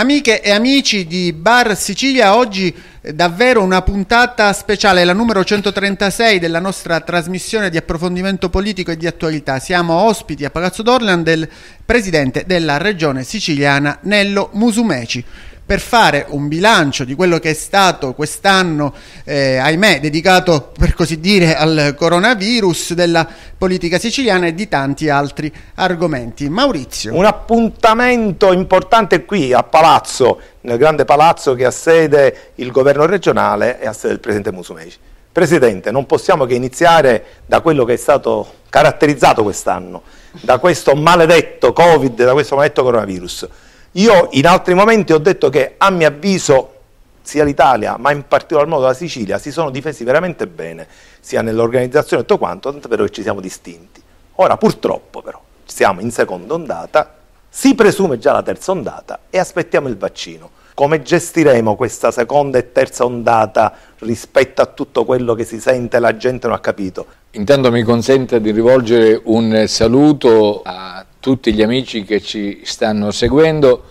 Amiche e amici di Bar Sicilia, oggi eh, davvero una puntata speciale, la numero 136 della nostra trasmissione di approfondimento politico e di attualità. Siamo ospiti a Palazzo d'Orlan del presidente della regione siciliana Nello Musumeci per fare un bilancio di quello che è stato quest'anno, eh, ahimè, dedicato per così dire al coronavirus, della politica siciliana e di tanti altri argomenti. Maurizio. Un appuntamento importante qui a Palazzo, nel grande palazzo che ha sede il governo regionale e ha sede il presidente Musumeci. Presidente, non possiamo che iniziare da quello che è stato caratterizzato quest'anno, da questo maledetto Covid, da questo maledetto coronavirus. Io in altri momenti ho detto che a mio avviso sia l'Italia, ma in particolar modo la Sicilia, si sono difesi veramente bene, sia nell'organizzazione e tutto quanto, tanto vero che ci siamo distinti. Ora purtroppo però siamo in seconda ondata, si presume già la terza ondata e aspettiamo il vaccino. Come gestiremo questa seconda e terza ondata rispetto a tutto quello che si sente e la gente non ha capito? Intanto mi consente di rivolgere un saluto a tutti gli amici che ci stanno seguendo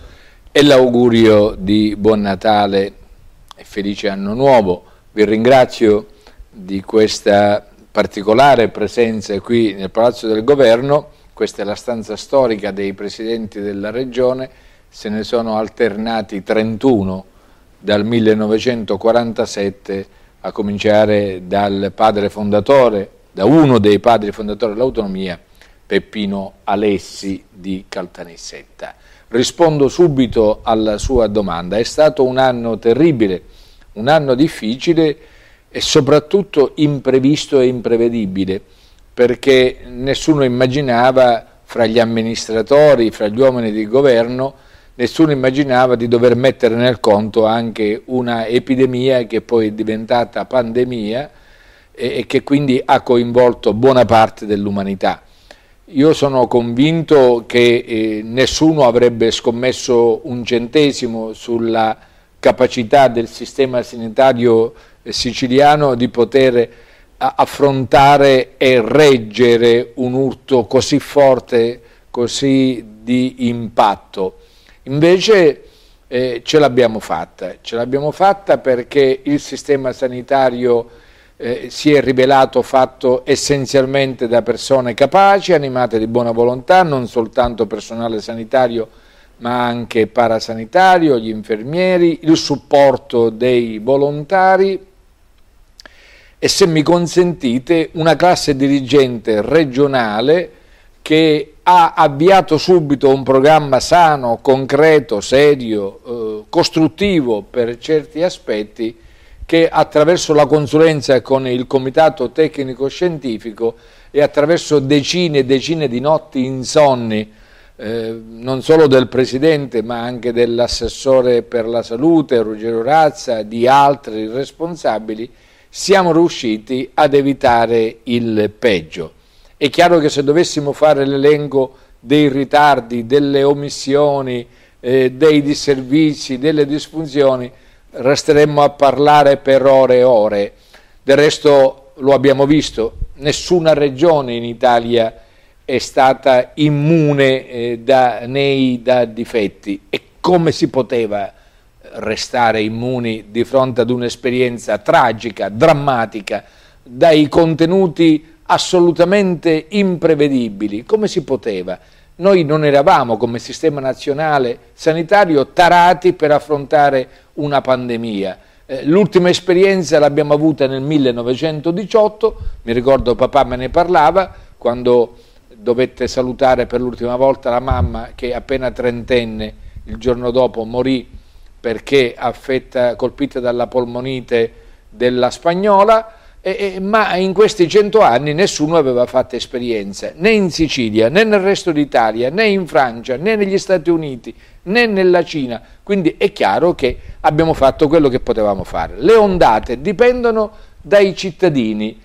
e l'augurio di buon Natale e felice anno nuovo. Vi ringrazio di questa particolare presenza qui nel Palazzo del Governo, questa è la stanza storica dei presidenti della regione, se ne sono alternati 31 dal 1947 a cominciare dal padre fondatore, da uno dei padri fondatori dell'autonomia, Peppino Alessi di Caltanissetta. Rispondo subito alla sua domanda. È stato un anno terribile, un anno difficile e soprattutto imprevisto e imprevedibile, perché nessuno immaginava fra gli amministratori, fra gli uomini di governo, nessuno immaginava di dover mettere nel conto anche una epidemia che poi è diventata pandemia e che quindi ha coinvolto buona parte dell'umanità. Io sono convinto che eh, nessuno avrebbe scommesso un centesimo sulla capacità del sistema sanitario eh, siciliano di poter affrontare e reggere un urto così forte, così di impatto. Invece eh, ce l'abbiamo fatta, ce l'abbiamo fatta perché il sistema sanitario eh, si è rivelato fatto essenzialmente da persone capaci, animate di buona volontà, non soltanto personale sanitario ma anche parasanitario, gli infermieri, il supporto dei volontari. E se mi consentite una classe dirigente regionale che ha avviato subito un programma sano, concreto, serio, eh, costruttivo per certi aspetti che attraverso la consulenza con il comitato tecnico scientifico e attraverso decine e decine di notti insonni, eh, non solo del Presidente ma anche dell'assessore per la salute Ruggero Razza, di altri responsabili, siamo riusciti ad evitare il peggio. È chiaro che se dovessimo fare l'elenco dei ritardi, delle omissioni, eh, dei disservizi, delle disfunzioni, resteremmo a parlare per ore e ore. Del resto lo abbiamo visto, nessuna regione in Italia è stata immune eh, da, nei da difetti e come si poteva restare immuni di fronte ad un'esperienza tragica, drammatica, dai contenuti assolutamente imprevedibili, come si poteva? Noi non eravamo come sistema nazionale sanitario tarati per affrontare una pandemia. Eh, l'ultima esperienza l'abbiamo avuta nel 1918, mi ricordo papà me ne parlava, quando dovette salutare per l'ultima volta la mamma che appena trentenne il giorno dopo morì perché affetta, colpita dalla polmonite della spagnola, e, ma in questi cento anni nessuno aveva fatto esperienza, né in Sicilia, né nel resto d'Italia, né in Francia, né negli Stati Uniti, né nella Cina. Quindi è chiaro che abbiamo fatto quello che potevamo fare. Le ondate dipendono dai cittadini,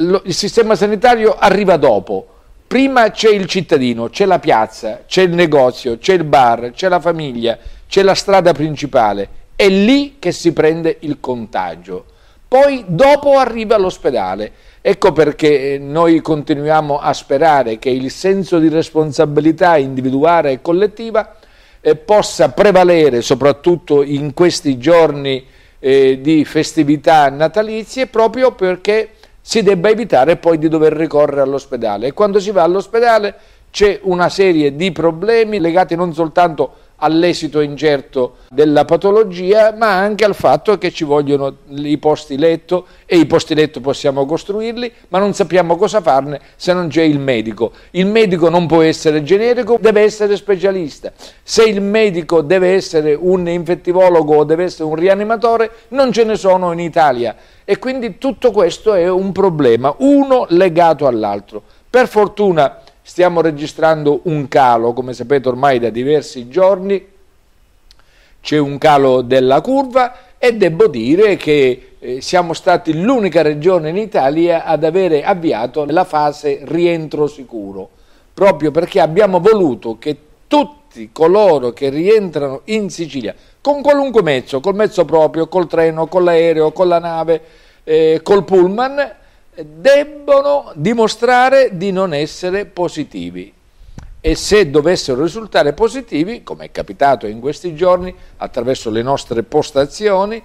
Lo, il sistema sanitario arriva dopo. Prima c'è il cittadino, c'è la piazza, c'è il negozio, c'è il bar, c'è la famiglia, c'è la strada principale. È lì che si prende il contagio poi dopo arriva all'ospedale. Ecco perché eh, noi continuiamo a sperare che il senso di responsabilità individuale e collettiva eh, possa prevalere soprattutto in questi giorni eh, di festività natalizie proprio perché si debba evitare poi di dover ricorrere all'ospedale e quando si va all'ospedale c'è una serie di problemi legati non soltanto all'esito incerto della patologia, ma anche al fatto che ci vogliono i posti letto e i posti letto possiamo costruirli, ma non sappiamo cosa farne se non c'è il medico. Il medico non può essere generico, deve essere specialista. Se il medico deve essere un infettivologo o deve essere un rianimatore, non ce ne sono in Italia. E quindi tutto questo è un problema, uno legato all'altro. Per fortuna stiamo registrando un calo, come sapete ormai da diversi giorni, c'è un calo della curva e devo dire che eh, siamo stati l'unica regione in Italia ad avere avviato la fase rientro sicuro, proprio perché abbiamo voluto che tutti coloro che rientrano in Sicilia, con qualunque mezzo, col mezzo proprio, col treno, con l'aereo, con la nave, eh, col pullman, debbono dimostrare di non essere positivi. E se dovessero risultare positivi, come è capitato in questi giorni, attraverso le nostre postazioni,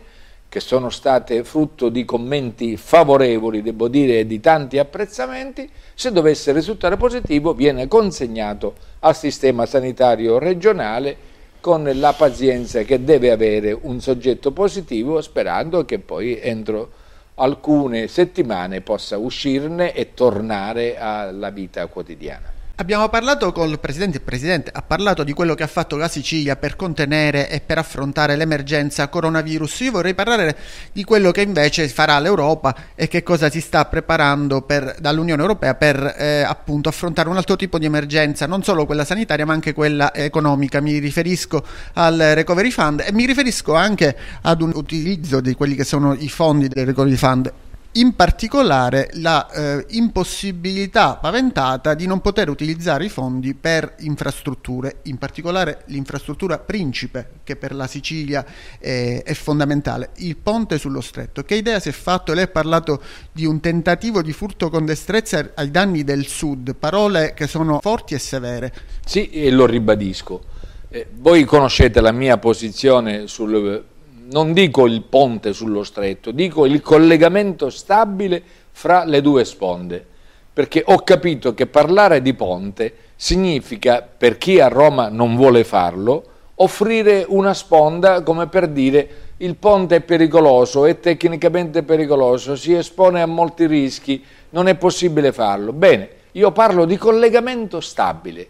che sono state frutto di commenti favorevoli, devo dire, e di tanti apprezzamenti, se dovesse risultare positivo viene consegnato al sistema sanitario regionale con la pazienza che deve avere un soggetto positivo, sperando che poi entro alcune settimane possa uscirne e tornare alla vita quotidiana. Abbiamo parlato col Presidente, il Presidente ha parlato di quello che ha fatto la Sicilia per contenere e per affrontare l'emergenza coronavirus. Io vorrei parlare di quello che invece farà l'Europa e che cosa si sta preparando per, dall'Unione Europea per eh, appunto affrontare un altro tipo di emergenza, non solo quella sanitaria ma anche quella economica. Mi riferisco al Recovery Fund e mi riferisco anche ad un utilizzo di quelli che sono i fondi del Recovery Fund in particolare la eh, impossibilità paventata di non poter utilizzare i fondi per infrastrutture, in particolare l'infrastruttura principe che per la Sicilia eh, è fondamentale, il ponte sullo stretto. Che idea si è fatto? Lei ha parlato di un tentativo di furto con destrezza ai danni del sud, parole che sono forti e severe. Sì, e lo ribadisco. Eh, voi conoscete la mia posizione sul non dico il ponte sullo stretto, dico il collegamento stabile fra le due sponde, perché ho capito che parlare di ponte significa, per chi a Roma non vuole farlo, offrire una sponda come per dire il ponte è pericoloso, è tecnicamente pericoloso, si espone a molti rischi, non è possibile farlo. Bene, io parlo di collegamento stabile.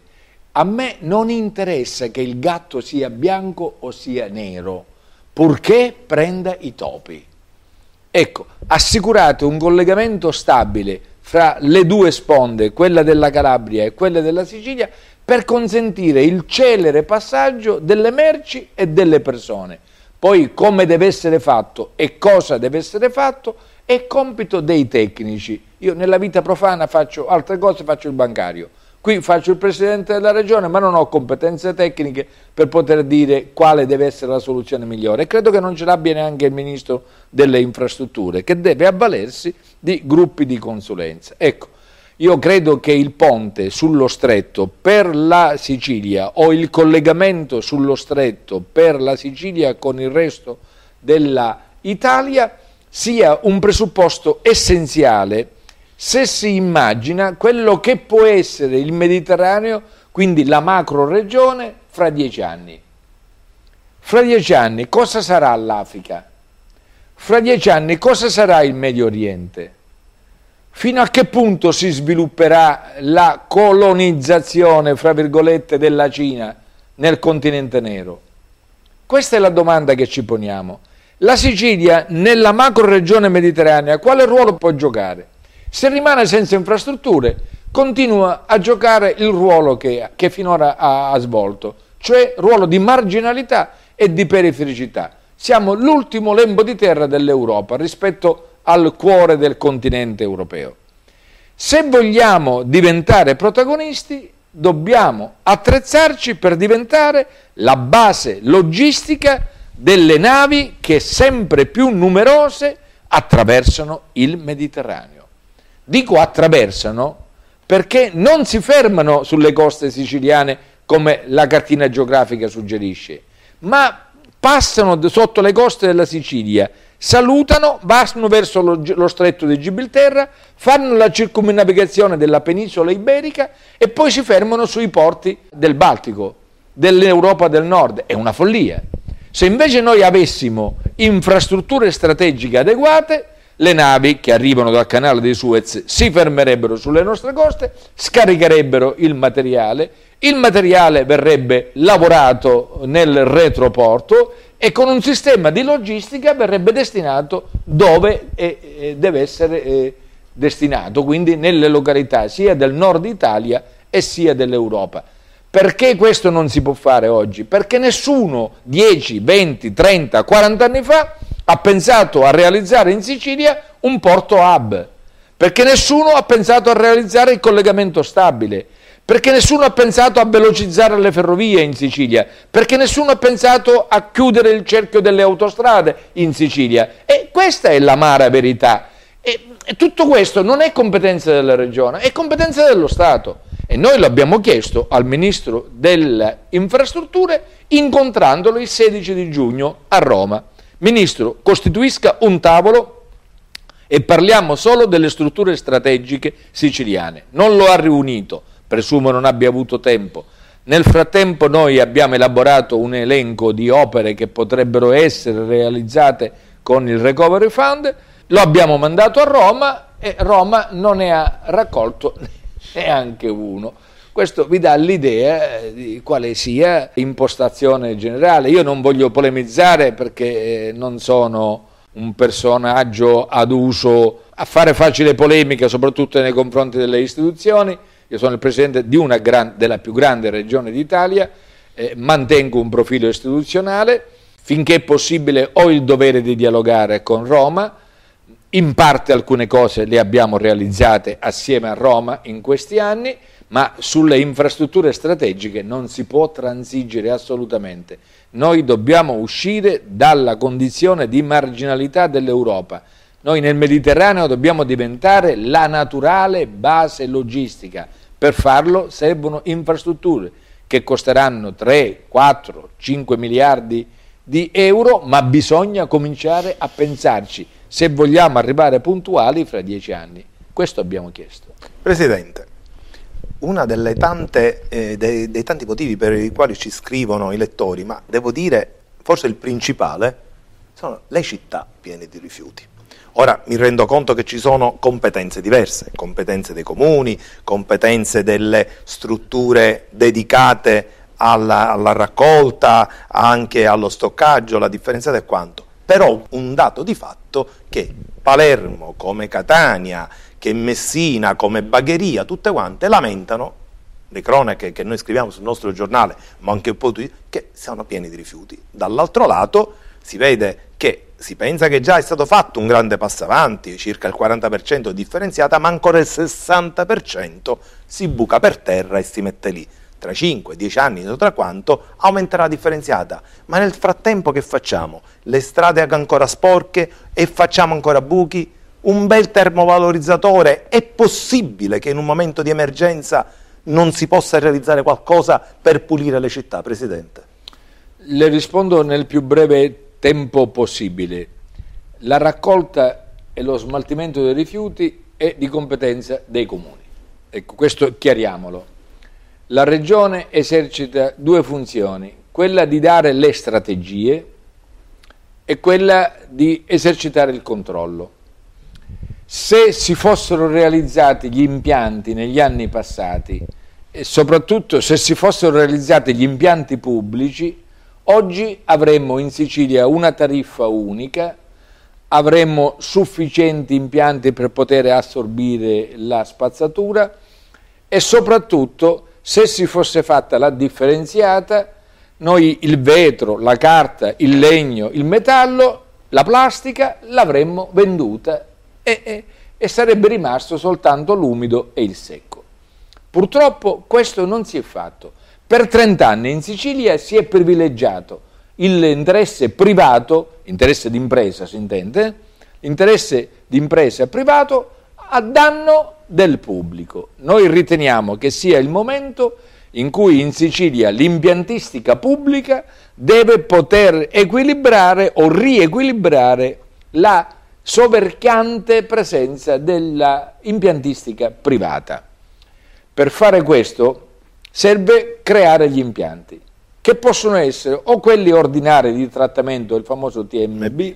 A me non interessa che il gatto sia bianco o sia nero purché prenda i topi. Ecco, assicurate un collegamento stabile fra le due sponde, quella della Calabria e quella della Sicilia, per consentire il celere passaggio delle merci e delle persone. Poi come deve essere fatto e cosa deve essere fatto è compito dei tecnici. Io nella vita profana faccio altre cose, faccio il bancario Qui faccio il Presidente della Regione, ma non ho competenze tecniche per poter dire quale deve essere la soluzione migliore. E credo che non ce l'abbia neanche il Ministro delle Infrastrutture, che deve avvalersi di gruppi di consulenza. Ecco, io credo che il ponte sullo stretto per la Sicilia o il collegamento sullo stretto per la Sicilia con il resto dell'Italia sia un presupposto essenziale se si immagina quello che può essere il Mediterraneo, quindi la macro regione, fra dieci anni. Fra dieci anni cosa sarà l'Africa? Fra dieci anni cosa sarà il Medio Oriente? Fino a che punto si svilupperà la colonizzazione, fra virgolette, della Cina nel continente nero? Questa è la domanda che ci poniamo. La Sicilia nella macro regione mediterranea quale ruolo può giocare? Se rimane senza infrastrutture, continua a giocare il ruolo che, che finora ha, ha svolto, cioè ruolo di marginalità e di perifericità. Siamo l'ultimo lembo di terra dell'Europa rispetto al cuore del continente europeo. Se vogliamo diventare protagonisti, dobbiamo attrezzarci per diventare la base logistica delle navi che sempre più numerose attraversano il Mediterraneo. Dico attraversano perché non si fermano sulle coste siciliane come la cartina geografica suggerisce, ma passano sotto le coste della Sicilia, salutano, vanno verso lo, lo, stretto di Gibilterra, fanno la circumnavigazione della penisola iberica e poi si fermano sui porti del Baltico, dell'Europa del Nord. È una follia. Se invece noi avessimo infrastrutture strategiche adeguate, le navi che arrivano dal canale di Suez si fermerebbero sulle nostre coste, scaricherebbero il materiale, il materiale verrebbe lavorato nel retroporto e con un sistema di logistica verrebbe destinato dove deve essere eh, destinato, quindi nelle località sia del nord Italia e sia dell'Europa. Perché questo non si può fare oggi? Perché nessuno 10, 20, 30, 40 anni fa ha pensato a realizzare in Sicilia un porto hub, perché nessuno ha pensato a realizzare il collegamento stabile, perché nessuno ha pensato a velocizzare le ferrovie in Sicilia, perché nessuno ha pensato a chiudere il cerchio delle autostrade in Sicilia. E questa è l'amara verità. E, e tutto questo non è competenza della Regione, è competenza dello Stato. E noi lo abbiamo chiesto al Ministro delle Infrastrutture incontrandolo il 16 di giugno a Roma. Ministro, costituisca un tavolo e parliamo solo delle strutture strategiche siciliane. Non lo ha riunito presumo non abbia avuto tempo. Nel frattempo noi abbiamo elaborato un elenco di opere che potrebbero essere realizzate con il Recovery Fund, lo abbiamo mandato a Roma e Roma non ne ha raccolto neanche uno. Questo vi dà l'idea eh, di quale sia l'impostazione generale. Io non voglio polemizzare perché eh, non sono un personaggio ad uso a fare facile polemica, soprattutto nei confronti delle istituzioni, io sono il presidente gran, della più grande regione d'Italia, eh, mantengo un profilo istituzionale, finché è possibile ho il dovere di dialogare con Roma, in parte alcune cose le abbiamo realizzate assieme a Roma in questi anni, ma sulle infrastrutture strategiche non si può transigere assolutamente. Noi dobbiamo uscire dalla condizione di marginalità dell'Europa. Noi nel Mediterraneo dobbiamo diventare la naturale base logistica per farlo servono infrastrutture che costeranno 3, 4, 5 miliardi di euro, ma bisogna cominciare a pensarci se vogliamo arrivare puntuali fra dieci anni. Questo abbiamo chiesto. Presidente, uno eh, dei, dei tanti motivi per i quali ci scrivono i lettori, ma devo dire forse il principale, sono le città piene di rifiuti. Ora mi rendo conto che ci sono competenze diverse, competenze dei comuni, competenze delle strutture dedicate alla, alla raccolta, anche allo stoccaggio, la differenziata è quanto. Però un dato di fatto che Palermo, come Catania, che Messina, come Bagheria, tutte quante lamentano le cronache che noi scriviamo sul nostro giornale, ma anche un po' tutti, che siano pieni di rifiuti. Dall'altro lato si vede che si pensa che già è stato fatto un grande passo avanti, circa il 40% differenziata, ma ancora il 60% si buca per terra e si mette lì. Tra 5, 10 anni, non tra quanto, aumenterà la differenziata. Ma nel frattempo che facciamo? Le strade ancora sporche e facciamo ancora buchi? Un bel termovalorizzatore? È possibile che in un momento di emergenza non si possa realizzare qualcosa per pulire le città, Presidente? Le rispondo nel più breve tempo possibile. La raccolta e lo smaltimento dei rifiuti è di competenza dei comuni. Ecco, questo chiariamolo. La Regione esercita due funzioni, quella di dare le strategie e quella di esercitare il controllo. Se si fossero realizzati gli impianti negli anni passati e soprattutto se si fossero realizzati gli impianti pubblici, Oggi avremmo in Sicilia una tariffa unica, avremmo sufficienti impianti per poter assorbire la spazzatura e soprattutto se si fosse fatta la differenziata, noi il vetro, la carta, il legno, il metallo, la plastica l'avremmo venduta e, e, e sarebbe rimasto soltanto l'umido e il secco. Purtroppo questo non si è fatto. Per 30 anni in Sicilia si è privilegiato l'interesse privato, interesse d'impresa si intende, l'interesse d'impresa privato a danno del pubblico. Noi riteniamo che sia il momento in cui in Sicilia l'impiantistica pubblica deve poter equilibrare o riequilibrare la soverchiante presenza dell'impiantistica privata. Per fare questo serve creare gli impianti, che possono essere o quelli ordinari di trattamento, il famoso TMB,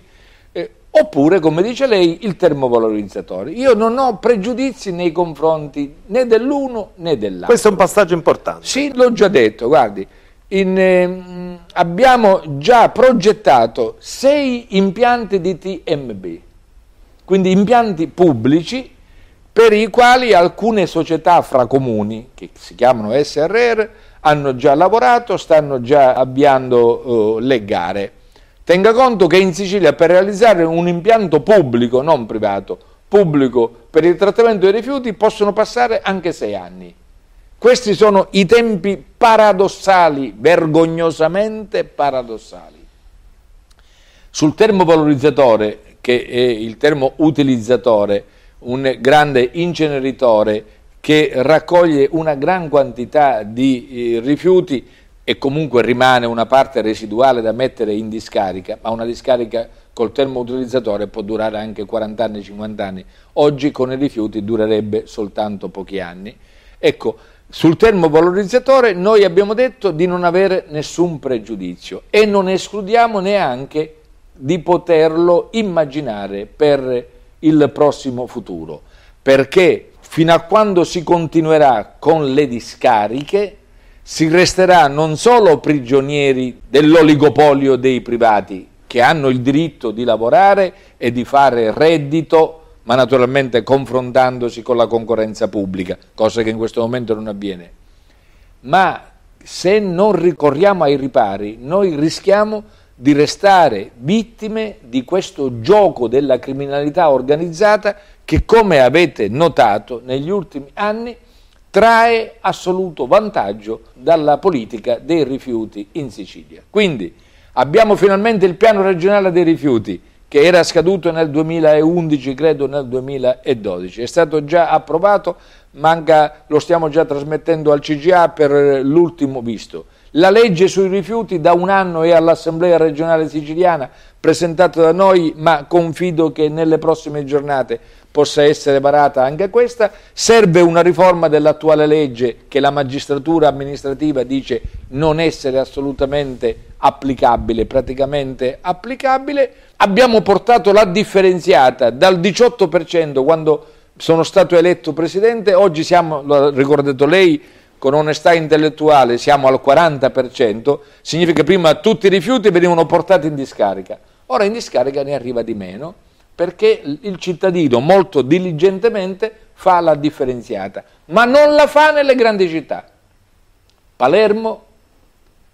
oppure, come dice lei, il termovalorizzatore. Io non ho pregiudizi nei confronti né dell'uno né dell'altro. Questo è un passaggio importante. Sì, l'ho già detto, guardi, in, eh, abbiamo già progettato sei impianti di TMB, quindi impianti pubblici per i quali alcune società fra comuni, che si chiamano SRR, hanno già lavorato, stanno già avviando uh, le gare. Tenga conto che in Sicilia per realizzare un impianto pubblico, non privato, pubblico per il trattamento dei rifiuti possono passare anche sei anni. Questi sono i tempi paradossali, vergognosamente paradossali. Sul termovalorizzatore, che è il termoutilizzatore, un grande inceneritore che raccoglie una gran quantità di eh, rifiuti e comunque rimane una parte residuale da mettere in discarica, ma una discarica col termoutilizzatore può durare anche 40 anni, 50 anni. Oggi con i rifiuti durerebbe soltanto pochi anni. Ecco, sul termovalorizzatore noi abbiamo detto di non avere nessun pregiudizio e non escludiamo neanche di poterlo immaginare per il prossimo futuro, perché fino a quando si continuerà con le discariche si resterà non solo prigionieri dell'oligopolio dei privati che hanno il diritto di lavorare e di fare reddito, ma naturalmente confrontandosi con la concorrenza pubblica, cosa che in questo momento non avviene. Ma se non ricorriamo ai ripari, noi rischiamo di restare vittime di questo gioco della criminalità organizzata che, come avete notato negli ultimi anni, trae assoluto vantaggio dalla politica dei rifiuti in Sicilia. Quindi abbiamo finalmente il piano regionale dei rifiuti che era scaduto nel 2011, credo nel 2012. È stato già approvato, manca, lo stiamo già trasmettendo al CGA per l'ultimo visto. La legge sui rifiuti da un anno è all'Assemblea regionale siciliana, presentata da noi, ma confido che nelle prossime giornate possa essere varata anche questa. Serve una riforma dell'attuale legge che la magistratura amministrativa dice non essere assolutamente applicabile, praticamente applicabile. Abbiamo portato la differenziata dal 18% quando sono stato eletto presidente, oggi siamo, lo ha ricordato lei, con onestà intellettuale siamo al 40%, significa che prima tutti i rifiuti venivano portati in discarica, ora in discarica ne arriva di meno perché il cittadino molto diligentemente fa la differenziata, ma non la fa nelle grandi città. Palermo,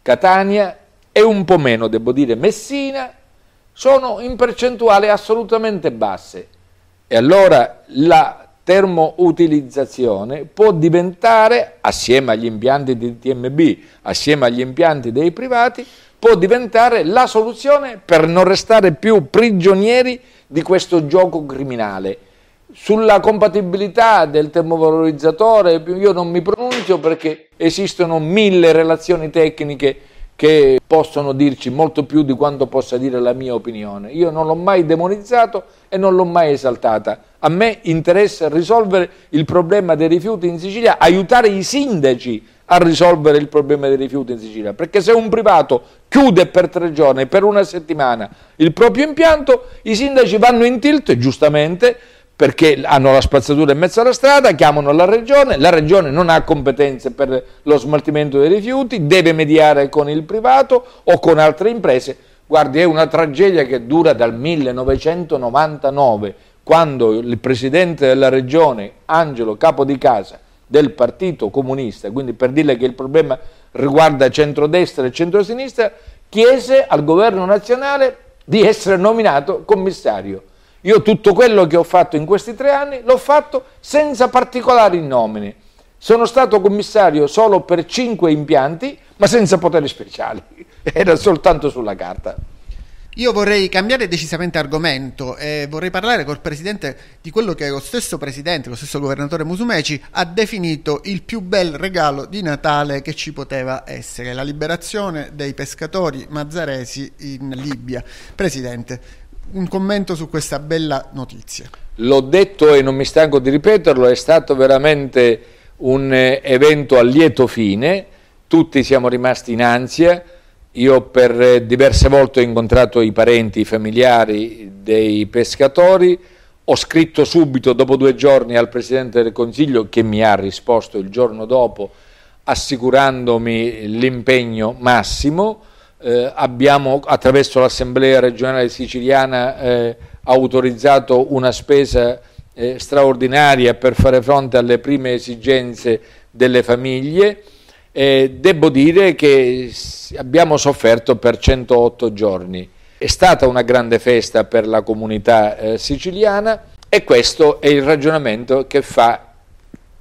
Catania e un po' meno, devo dire, Messina, sono in percentuale assolutamente basse. E allora la termoutilizzazione può diventare, assieme agli impianti di TMB, assieme agli impianti dei privati, può diventare la soluzione per non restare più prigionieri di questo gioco criminale. Sulla compatibilità del termovalorizzatore io non mi pronuncio perché esistono mille relazioni tecniche che possono dirci molto più di quanto possa dire la mia opinione. Io non l'ho mai demonizzato e non l'ho mai esaltata. A me interessa risolvere il problema dei rifiuti in Sicilia, aiutare i sindaci a risolvere il problema dei rifiuti in Sicilia, perché se un privato chiude per tre giorni, per una settimana il proprio impianto, i sindaci vanno in tilt, giustamente, perché hanno la spazzatura in mezzo alla strada, chiamano la regione, la regione non ha competenze per lo smaltimento dei rifiuti, deve mediare con il privato o con altre imprese. Guardi, è una tragedia che dura dal 1999, quando il presidente della regione, Angelo Capo di Casa, del Partito Comunista, quindi per dire che il problema riguarda centrodestra e centrosinistra, chiese al governo nazionale di essere nominato commissario io tutto quello che ho fatto in questi tre anni l'ho fatto senza particolari nomine. Sono stato commissario solo per cinque impianti, ma senza poteri speciali. Era soltanto sulla carta. Io vorrei cambiare decisamente argomento e vorrei parlare col Presidente di quello che lo stesso Presidente, lo stesso Governatore Musumeci ha definito il più bel regalo di Natale che ci poteva essere, la liberazione dei pescatori mazzaresi in Libia. Presidente, un commento su questa bella notizia. L'ho detto e non mi stanco di ripeterlo, è stato veramente un eh, evento a lieto fine, tutti siamo rimasti in ansia, io per eh, diverse volte ho incontrato i parenti, i familiari dei pescatori, ho scritto subito dopo due giorni al Presidente del Consiglio che mi ha risposto il giorno dopo assicurandomi l'impegno massimo. Eh, abbiamo attraverso l'Assemblea regionale siciliana eh, autorizzato una spesa eh, straordinaria per fare fronte alle prime esigenze delle famiglie eh, devo dire che abbiamo sofferto per 108 giorni. È stata una grande festa per la comunità eh, siciliana e questo è il ragionamento che fa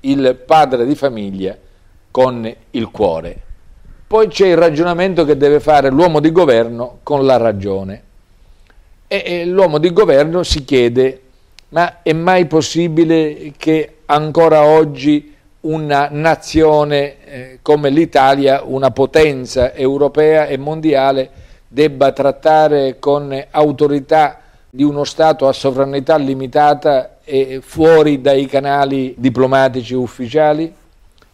il padre di famiglia con il cuore. Poi c'è il ragionamento che deve fare l'uomo di governo con la ragione. E, e l'uomo di governo si chiede, ma è mai possibile che ancora oggi una nazione eh, come l'Italia, una potenza europea e mondiale, debba trattare con autorità di uno Stato a sovranità limitata e fuori dai canali diplomatici ufficiali?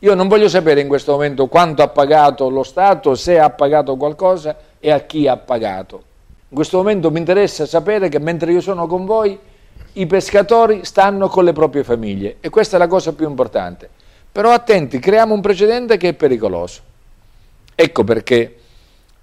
Io non voglio sapere in questo momento quanto ha pagato lo Stato, se ha pagato qualcosa e a chi ha pagato. In questo momento mi interessa sapere che mentre io sono con voi, i pescatori stanno con le proprie famiglie e questa è la cosa più importante. Però attenti, creiamo un precedente che è pericoloso. Ecco perché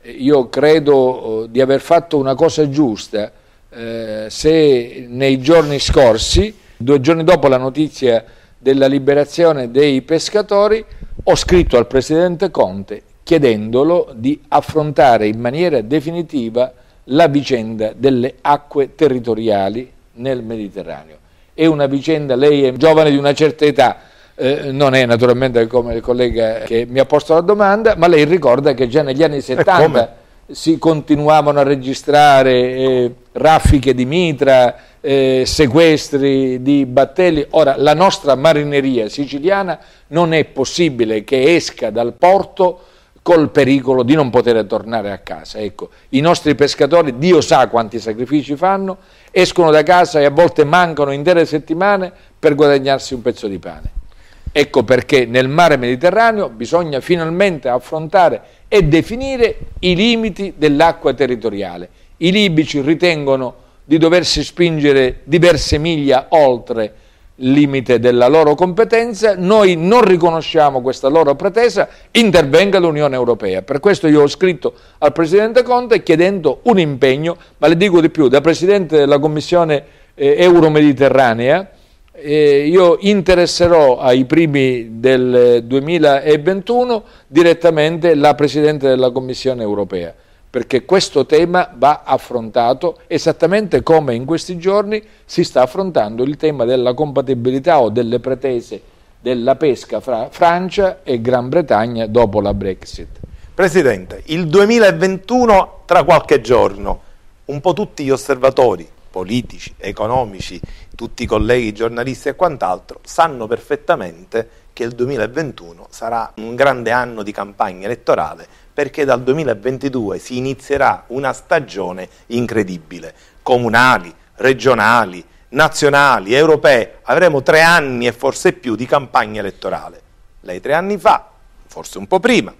io credo eh, di aver fatto una cosa giusta eh, se nei giorni scorsi, due giorni dopo la notizia della liberazione dei pescatori, ho scritto al Presidente Conte chiedendolo di affrontare in maniera definitiva la vicenda delle acque territoriali nel Mediterraneo. È una vicenda, lei è giovane di una certa età, eh, non è naturalmente come il collega che mi ha posto la domanda, ma lei ricorda che già negli anni 70 si continuavano a registrare eh, raffiche di mitra, eh, sequestri di battelli. Ora, la nostra marineria siciliana non è possibile che esca dal porto col pericolo di non poter tornare a casa. Ecco, I nostri pescatori, Dio sa quanti sacrifici fanno, escono da casa e a volte mancano intere settimane per guadagnarsi un pezzo di pane. Ecco perché nel mare Mediterraneo bisogna finalmente affrontare e definire i limiti dell'acqua territoriale. I libici ritengono di doversi spingere diverse miglia oltre il limite della loro competenza, noi non riconosciamo questa loro pretesa, intervenga l'Unione Europea. Per questo io ho scritto al Presidente Conte chiedendo un impegno, ma le dico di più, da Presidente della Commissione eh, Euro-Mediterranea, eh, io interesserò ai primi del 2021 direttamente la Presidente della Commissione europea, perché questo tema va affrontato esattamente come in questi giorni si sta affrontando il tema della compatibilità o delle pretese della pesca fra Francia e Gran Bretagna dopo la Brexit. Presidente, il 2021 tra qualche giorno, un po' tutti gli osservatori politici, economici, tutti i colleghi giornalisti e quant'altro sanno perfettamente che il 2021 sarà un grande anno di campagna elettorale perché dal 2022 si inizierà una stagione incredibile, comunali, regionali, nazionali, europee, avremo tre anni e forse più di campagna elettorale. Lei tre anni fa, forse un po' prima,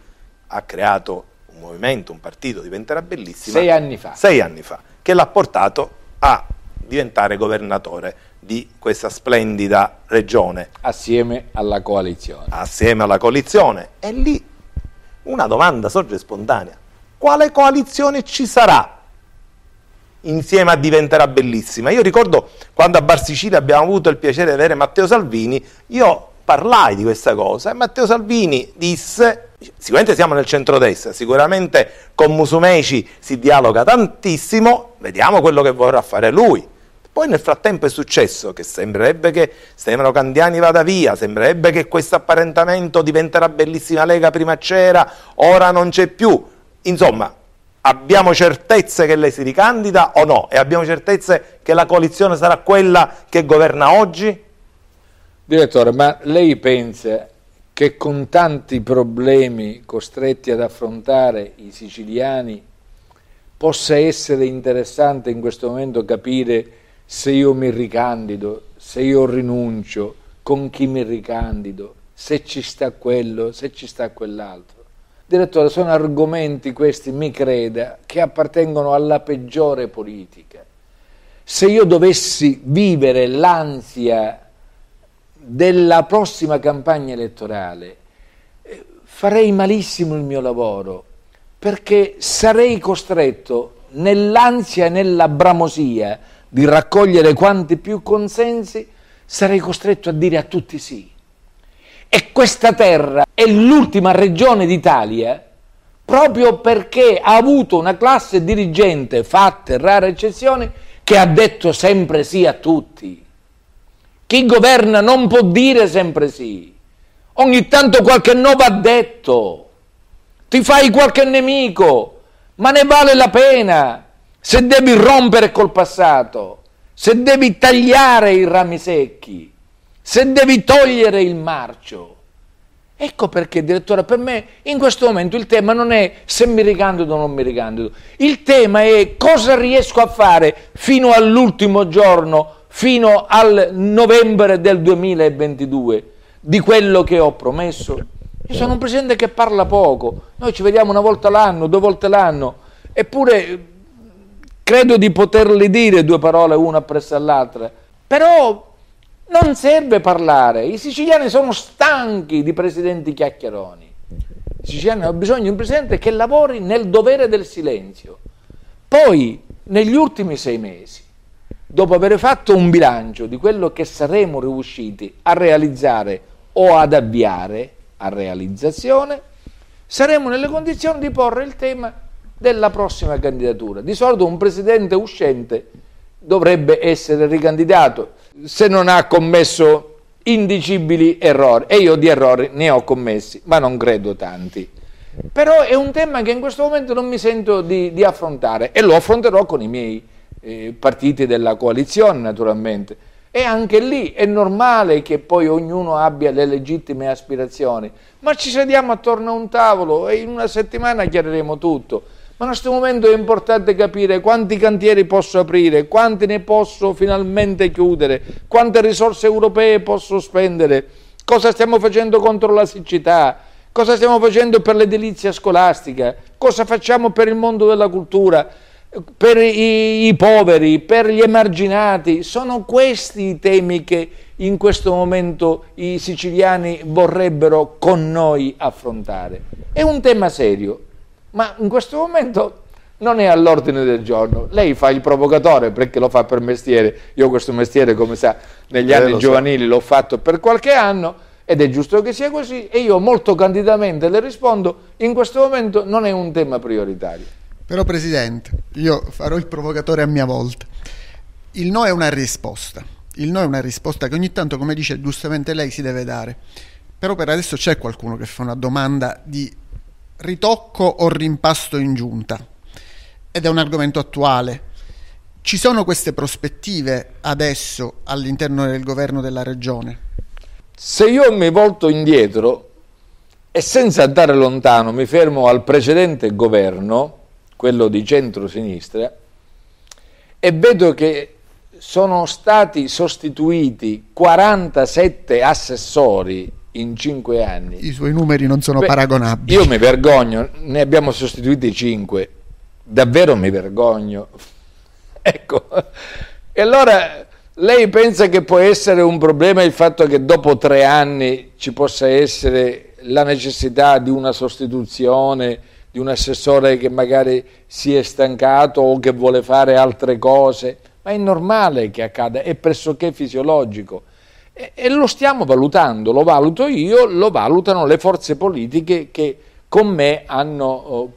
ha creato un movimento, un partito, diventerà bellissimo. Sei anni fa. Sei anni fa, che l'ha portato a diventare governatore di questa splendida regione. Assieme alla coalizione. Assieme alla coalizione. E lì una domanda sorge spontanea. Quale coalizione ci sarà? Insieme a diventerà bellissima. Io ricordo quando a Bar Sicilia abbiamo avuto il piacere di avere Matteo Salvini, io parlai di questa cosa e Matteo Salvini disse sicuramente siamo nel centrodestra, sicuramente con Musumeci si dialoga tantissimo, vediamo quello che vorrà fare lui. Poi nel frattempo è successo che sembrerebbe che Stefano Candiani vada via, sembrerebbe che questo apparentamento diventerà bellissima Lega, prima c'era, ora non c'è più. Insomma, abbiamo certezze che lei si ricandida o no? E abbiamo certezze che la coalizione sarà quella che governa oggi? Direttore, ma lei pensa che con tanti problemi costretti ad affrontare i siciliani possa essere interessante in questo momento capire se io mi ricandido, se io rinuncio, con chi mi ricandido, se ci sta quello, se ci sta quell'altro. Direttore, sono argomenti questi, mi creda, che appartengono alla peggiore politica. Se io dovessi vivere l'ansia della prossima campagna elettorale, eh, farei malissimo il mio lavoro, perché sarei costretto nell'ansia e nella bramosia di raccogliere quanti più consensi, sarei costretto a dire a tutti sì. E questa terra è l'ultima regione d'Italia proprio perché ha avuto una classe dirigente, fatte rare eccezioni, che ha detto sempre sì a tutti. Chi governa non può dire sempre sì. Ogni tanto qualche no va detto. Ti fai qualche nemico, ma ne vale la pena se devi rompere col passato, se devi tagliare i rami secchi se devi togliere il marcio. Ecco perché, direttore, per me in questo momento il tema non è se mi ricandido o non mi ricandido, il tema è cosa riesco a fare fino all'ultimo giorno, fino al novembre del 2022, di quello che ho promesso. Io sono un presidente che parla poco, noi ci vediamo una volta l'anno, due volte l'anno, eppure credo di poterli dire due parole una appresso all'altra, però non serve parlare, i siciliani sono stanchi di presidenti chiacchieroni. I siciliani hanno bisogno di un presidente che lavori nel dovere del silenzio. Poi, negli ultimi sei mesi, dopo aver fatto un bilancio di quello che saremo riusciti a realizzare o ad avviare a realizzazione, saremo nelle condizioni di porre il tema della prossima candidatura. Di solito un presidente uscente dovrebbe essere ricandidato se non ha commesso indicibili errori e io di errori ne ho commessi, ma non credo tanti. Però è un tema che in questo momento non mi sento di, di affrontare e lo affronterò con i miei eh, partiti della coalizione naturalmente. E anche lì è normale che poi ognuno abbia le legittime aspirazioni, ma ci sediamo attorno a un tavolo e in una settimana chiariremo tutto. Ma in questo momento è importante capire quanti cantieri posso aprire, quanti ne posso finalmente chiudere, quante risorse europee posso spendere, cosa stiamo facendo contro la siccità, cosa stiamo facendo per l'edilizia scolastica, cosa facciamo per il mondo della cultura, per i, i poveri, per gli emarginati. Sono questi i temi che in questo momento i siciliani vorrebbero con noi affrontare. È un tema serio, ma in questo momento non è all'ordine del giorno. Lei fa il provocatore perché lo fa per mestiere. Io questo mestiere, come sa, negli eh, anni giovanili so. l'ho fatto per qualche anno ed è giusto che sia così e io molto candidamente le rispondo, in questo momento non è un tema prioritario. Però Presidente, io farò il provocatore a mia volta. Il no è una risposta. Il no è una risposta che ogni tanto, come dice giustamente lei, si deve dare. Però per adesso c'è qualcuno che fa una domanda di ritocco o rimpasto in giunta ed è un argomento attuale. Ci sono queste prospettive adesso all'interno del governo della regione? Se io mi volto indietro e senza andare lontano mi fermo al precedente governo, quello di centro-sinistra, e vedo che sono stati sostituiti 47 assessori in cinque anni. I suoi numeri non sono Beh, paragonabili. Io mi vergogno, ne abbiamo sostituiti cinque, davvero mi vergogno. ecco, e allora lei pensa che può essere un problema il fatto che dopo tre anni ci possa essere la necessità di una sostituzione, di un assessore che magari si è stancato o che vuole fare altre cose? Ma è normale che accada, è pressoché fisiologico e, e lo stiamo valutando, lo valuto io, lo valutano le forze politiche che con me hanno oh,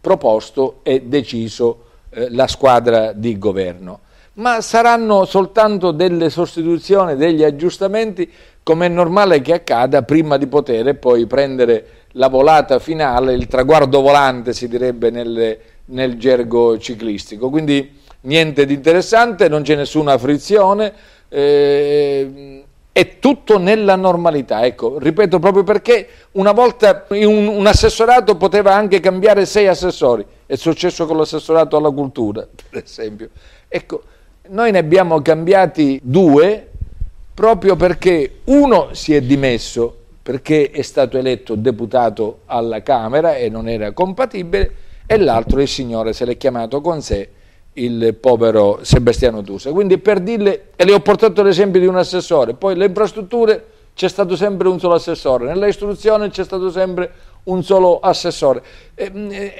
proposto e deciso eh, la squadra di governo. Ma saranno soltanto delle sostituzioni, degli aggiustamenti, come è normale che accada, prima di poter poi prendere la volata finale, il traguardo volante si direbbe nelle, nel gergo ciclistico. Quindi niente di interessante, non c'è nessuna frizione, eh, è tutto nella normalità. Ecco, ripeto proprio perché una volta un, un, assessorato poteva anche cambiare sei assessori, è successo con l'assessorato alla cultura, per esempio. Ecco, noi ne abbiamo cambiati due proprio perché uno si è dimesso perché è stato eletto deputato alla Camera e non era compatibile e l'altro il signore se l'è chiamato con sé il povero Sebastiano Tusa. Quindi per dirle, e le ho portato l'esempio di un assessore, poi le infrastrutture c'è stato sempre un solo assessore, nella istruzione c'è stato sempre un solo assessore e,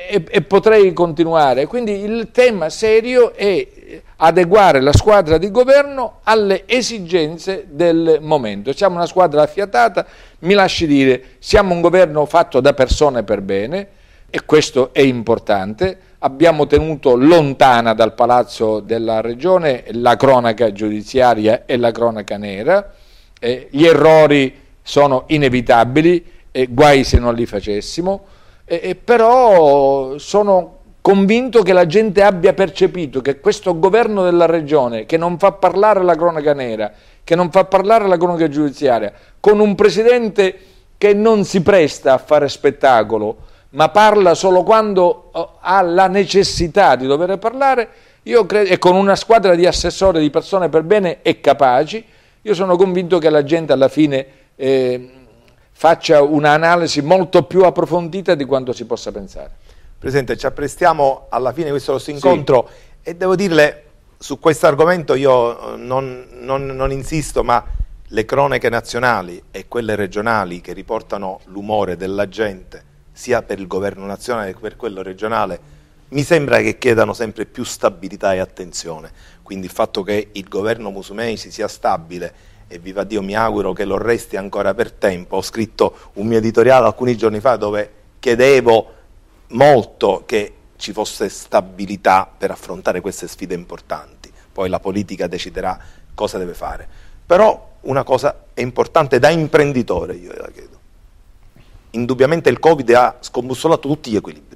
e, e, potrei continuare. Quindi il tema serio è adeguare la squadra di governo alle esigenze del momento. Siamo una squadra affiatata, mi lasci dire, siamo un governo fatto da persone per bene e questo è importante. Abbiamo tenuto lontana dal palazzo della regione la cronaca giudiziaria e la cronaca nera, eh, gli errori sono inevitabili, eh, guai se non li facessimo, eh, però sono convinto che la gente abbia percepito che questo governo della regione, che non fa parlare la cronaca nera, che non fa parlare la cronaca giudiziaria, con un presidente che non si presta a fare spettacolo, ma parla solo quando oh, ha la necessità di dover parlare, io credo, e con una squadra di assessori, di persone per bene e capaci, io sono convinto che la gente alla fine eh, faccia un'analisi molto più approfondita di quanto si possa pensare. Presidente, ci apprestiamo alla fine di questo nostro incontro sì. e devo dirle, su questo argomento io non, non, non insisto, ma le cronache nazionali e quelle regionali che riportano l'umore della gente sia per il governo nazionale che per quello regionale, mi sembra che chiedano sempre più stabilità e attenzione. Quindi il fatto che il governo Musumeci sia stabile e viva Dio mi auguro che lo resti ancora per tempo. Ho scritto un mio editoriale alcuni giorni fa dove chiedevo molto che ci fosse stabilità per affrontare queste sfide importanti. Poi la politica deciderà cosa deve fare. Però una cosa è importante da imprenditore, io la chiedo indubbiamente il Covid ha scombussolato tutti gli equilibri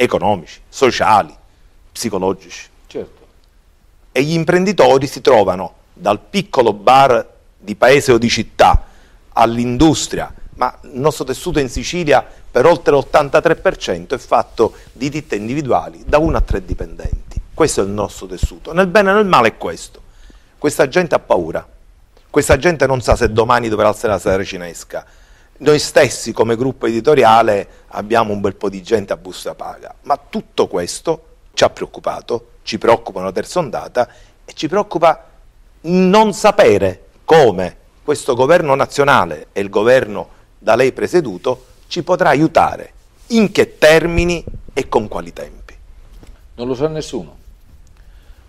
economici, sociali, psicologici. Certo. E gli imprenditori si trovano dal piccolo bar di paese o di città all'industria, ma il nostro tessuto in Sicilia per oltre l'83% è fatto di ditte individuali da 1 a 3 dipendenti. Questo è il nostro tessuto. Nel bene e nel male è questo. Questa gente ha paura. Questa gente non sa se domani dovrà alzare la saracinesca noi stessi come gruppo editoriale abbiamo un bel po' di gente a busta paga, ma tutto questo ci ha preoccupato, ci preoccupa una terza ondata e ci preoccupa non sapere come questo governo nazionale e il governo da lei presieduto ci potrà aiutare, in che termini e con quali tempi. Non lo sa nessuno.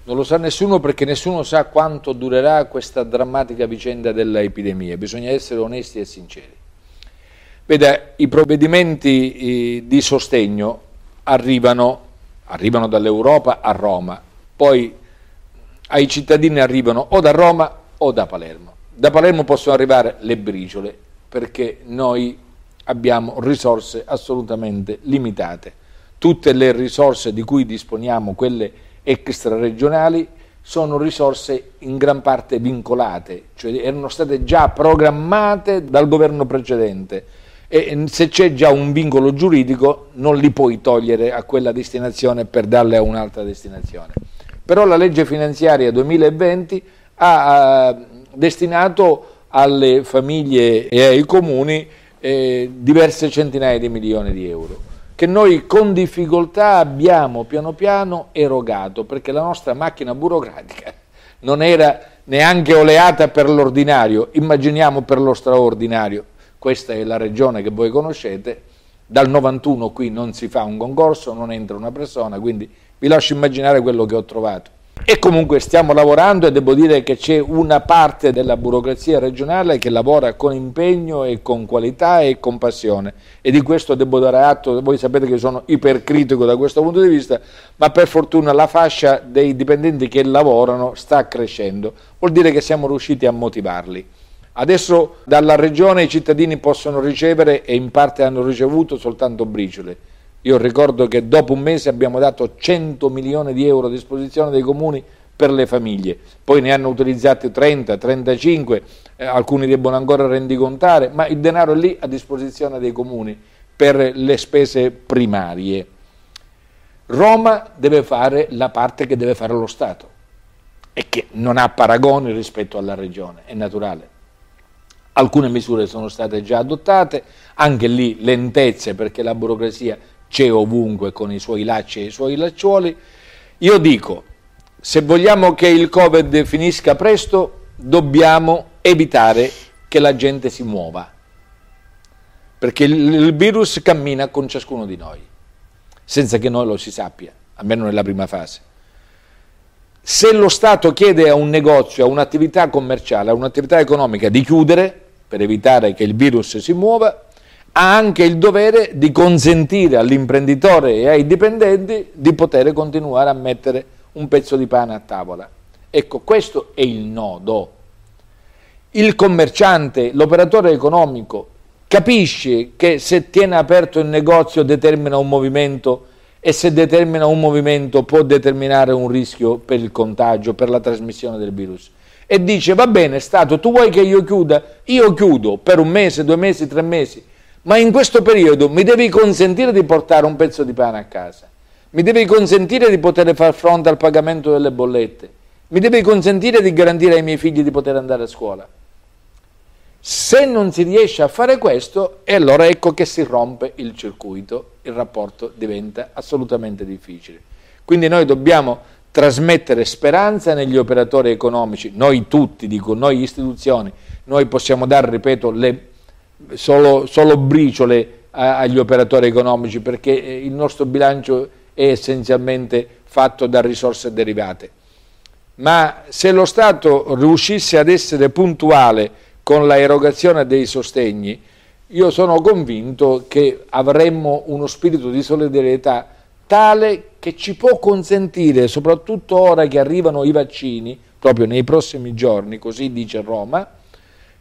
Non lo sa nessuno perché nessuno sa quanto durerà questa drammatica vicenda dell'epidemia. Bisogna essere onesti e sinceri. Vede, i provvedimenti di sostegno arrivano, arrivano dall'Europa a Roma, poi ai cittadini arrivano o da Roma o da Palermo. Da Palermo possono arrivare le briciole perché noi abbiamo risorse assolutamente limitate. Tutte le risorse di cui disponiamo, quelle extraregionali, sono risorse in gran parte vincolate, cioè erano state già programmate dal governo precedente e se c'è già un vincolo giuridico non li puoi togliere a quella destinazione per darle a un'altra destinazione. Però la legge finanziaria 2020 ha destinato alle famiglie e ai comuni eh, diverse centinaia di milioni di euro che noi con difficoltà abbiamo piano piano erogato perché la nostra macchina burocratica non era neanche oleata per l'ordinario, immaginiamo per lo straordinario questa è la regione che voi conoscete, dal 91 qui non si fa un concorso, non entra una persona, quindi vi lascio immaginare quello che ho trovato. E comunque stiamo lavorando e devo dire che c'è una parte della burocrazia regionale che lavora con impegno e con qualità e con passione e di questo devo dare atto, voi sapete che sono ipercritico da questo punto di vista, ma per fortuna la fascia dei dipendenti che lavorano sta crescendo, vuol dire che siamo riusciti a motivarli. Adesso dalla regione i cittadini possono ricevere e in parte hanno ricevuto soltanto briciole, Io ricordo che dopo un mese abbiamo dato 100 milioni di euro a disposizione dei comuni per le famiglie, poi ne hanno utilizzati 30, 35, eh, alcuni debbono ancora rendicontare, ma il denaro è lì a disposizione dei comuni per le spese primarie. Roma deve fare la parte che deve fare lo Stato e che non ha paragoni rispetto alla regione, è naturale. Alcune misure sono state già adottate, anche lì lentezze perché la burocrazia c'è ovunque con i suoi lacci e i suoi lacciuoli. Io dico, se vogliamo che il Covid finisca presto, dobbiamo evitare che la gente si muova, perché il virus cammina con ciascuno di noi, senza che noi lo si sappia, almeno nella prima fase. Se lo Stato chiede a un negozio, a un'attività commerciale, a un'attività economica di chiudere per evitare che il virus si muova, ha anche il dovere di consentire all'imprenditore e ai dipendenti di poter continuare a mettere un pezzo di pane a tavola. Ecco, questo è il nodo. Il commerciante, l'operatore economico, capisce che se tiene aperto il negozio determina un movimento e se determina un movimento può determinare un rischio per il contagio, per la trasmissione del virus. E dice, va bene Stato, tu vuoi che io chiuda? Io chiudo per un mese, due mesi, tre mesi, ma in questo periodo mi devi consentire di portare un pezzo di pane a casa, mi devi consentire di poter far fronte al pagamento delle bollette, mi devi consentire di garantire ai miei figli di poter andare a scuola. Se non si riesce a fare questo, e allora ecco che si rompe il circuito, il rapporto diventa assolutamente difficile. Quindi noi dobbiamo trasmettere speranza negli operatori economici, noi tutti, dico, noi istituzioni, noi possiamo dare, ripeto, le solo, solo briciole a, agli operatori economici perché eh, il nostro bilancio è essenzialmente fatto da risorse derivate. Ma se lo Stato riuscisse ad essere puntuale con la erogazione dei sostegni, io sono convinto che avremmo uno spirito di solidarietà tale che ci può consentire, soprattutto ora che arrivano i vaccini, proprio nei prossimi giorni, così dice Roma,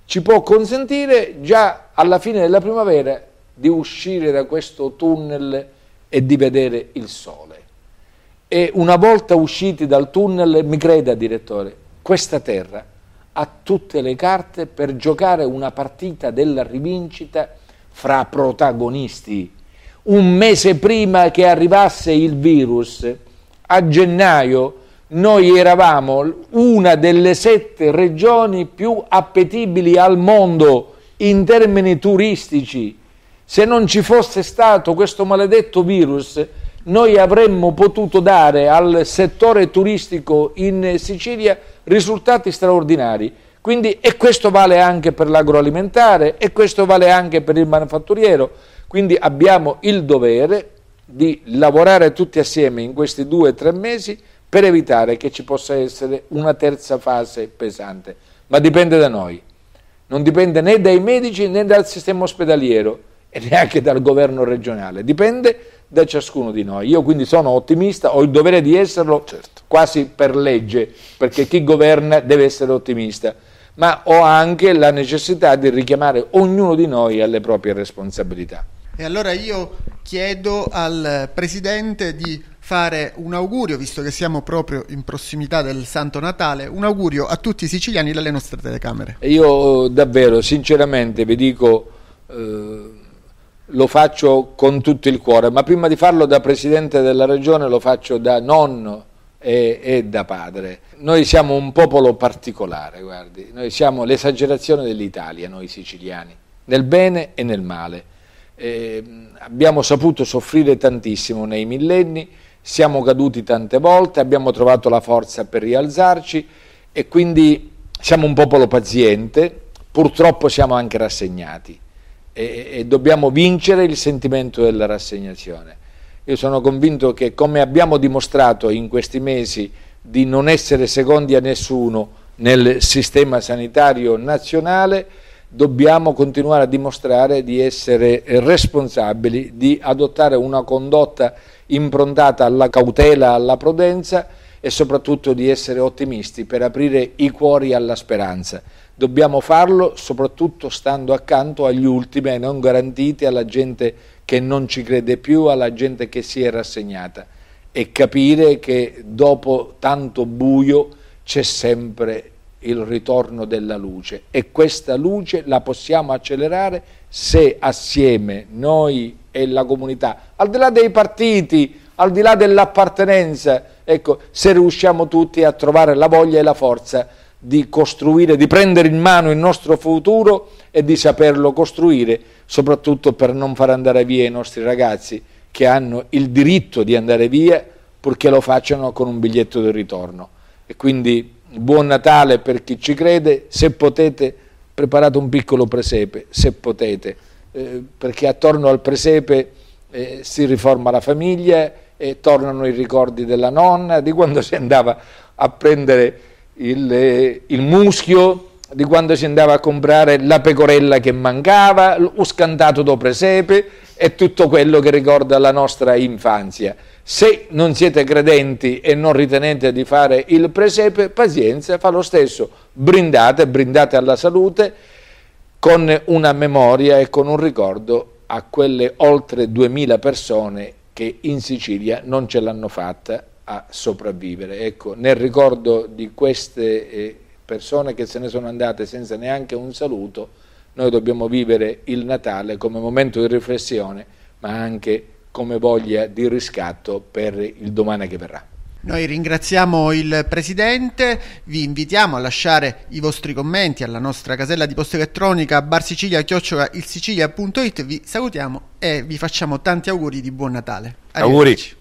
ci può consentire già alla fine della primavera di uscire da questo tunnel e di vedere il sole. E una volta usciti dal tunnel, mi creda direttore, questa terra ha tutte le carte per giocare una partita della rivincita fra protagonisti. Un mese prima che arrivasse il virus, a gennaio, noi eravamo una delle sette regioni più appetibili al mondo in termini turistici. Se non ci fosse stato questo maledetto virus, noi avremmo potuto dare al settore turistico in Sicilia risultati straordinari. Quindi, e questo vale anche per l'agroalimentare e questo vale anche per il manifatturiero. Quindi abbiamo il dovere di lavorare tutti assieme in questi due o tre mesi per evitare che ci possa essere una terza fase pesante. Ma dipende da noi, non dipende né dai medici né dal sistema ospedaliero e neanche dal governo regionale, dipende da ciascuno di noi. Io quindi sono ottimista, ho il dovere di esserlo certo. quasi per legge, perché chi governa deve essere ottimista, ma ho anche la necessità di richiamare ognuno di noi alle proprie responsabilità. E allora io chiedo al Presidente di fare un augurio, visto che siamo proprio in prossimità del Santo Natale, un augurio a tutti i siciliani dalle nostre telecamere. Io davvero, sinceramente, vi dico, eh, lo faccio con tutto il cuore, ma prima di farlo da Presidente della Regione lo faccio da nonno e, e da padre. Noi siamo un popolo particolare, guardi, noi siamo l'esagerazione dell'Italia, noi siciliani, nel bene e nel male. Eh, abbiamo saputo soffrire tantissimo nei millenni, siamo caduti tante volte, abbiamo trovato la forza per rialzarci e quindi siamo un popolo paziente, purtroppo siamo anche rassegnati e, e dobbiamo vincere il sentimento della rassegnazione. Io sono convinto che come abbiamo dimostrato in questi mesi di non essere secondi a nessuno nel sistema sanitario nazionale, dobbiamo continuare a dimostrare di essere responsabili, di adottare una condotta improntata alla cautela, alla prudenza e soprattutto di essere ottimisti per aprire i cuori alla speranza. dobbiamo farlo soprattutto stando accanto agli ultimi e non garantiti alla gente che non ci crede più, alla gente che si è rassegnata e capire che dopo tanto buio c'è sempre il ritorno della luce e questa luce la possiamo accelerare se assieme noi e la comunità, al di là dei partiti, al di là dell'appartenenza, ecco, se riusciamo tutti a trovare la voglia e la forza di costruire, di prendere in mano il nostro futuro e di saperlo costruire, soprattutto per non far andare via i nostri ragazzi che hanno il diritto di andare via purché lo facciano con un biglietto di ritorno. E quindi buon Natale per chi ci crede, se potete preparate un piccolo presepe, se potete, eh, perché attorno al presepe eh, si riforma la famiglia e tornano i ricordi della nonna, di quando si andava a prendere il, eh, il muschio, di quando si andava a comprare la pecorella che mancava, lo scantato do presepe e tutto quello che ricorda la nostra infanzia. Se non siete credenti e non ritenete di fare il presepe, pazienza, fa lo stesso, brindate, brindate alla salute con una memoria e con un ricordo a quelle oltre 2000 persone che in Sicilia non ce l'hanno fatta a sopravvivere. Ecco, nel ricordo di queste eh, persone che se ne sono andate senza neanche un saluto, noi dobbiamo vivere il Natale come momento di riflessione, ma anche come voglia di riscatto per il domani che verrà. Noi ringraziamo il Presidente, vi invitiamo a lasciare i vostri commenti alla nostra casella di posta elettronica barsicilia.it, vi salutiamo e vi facciamo tanti auguri di buon Natale. Auguri!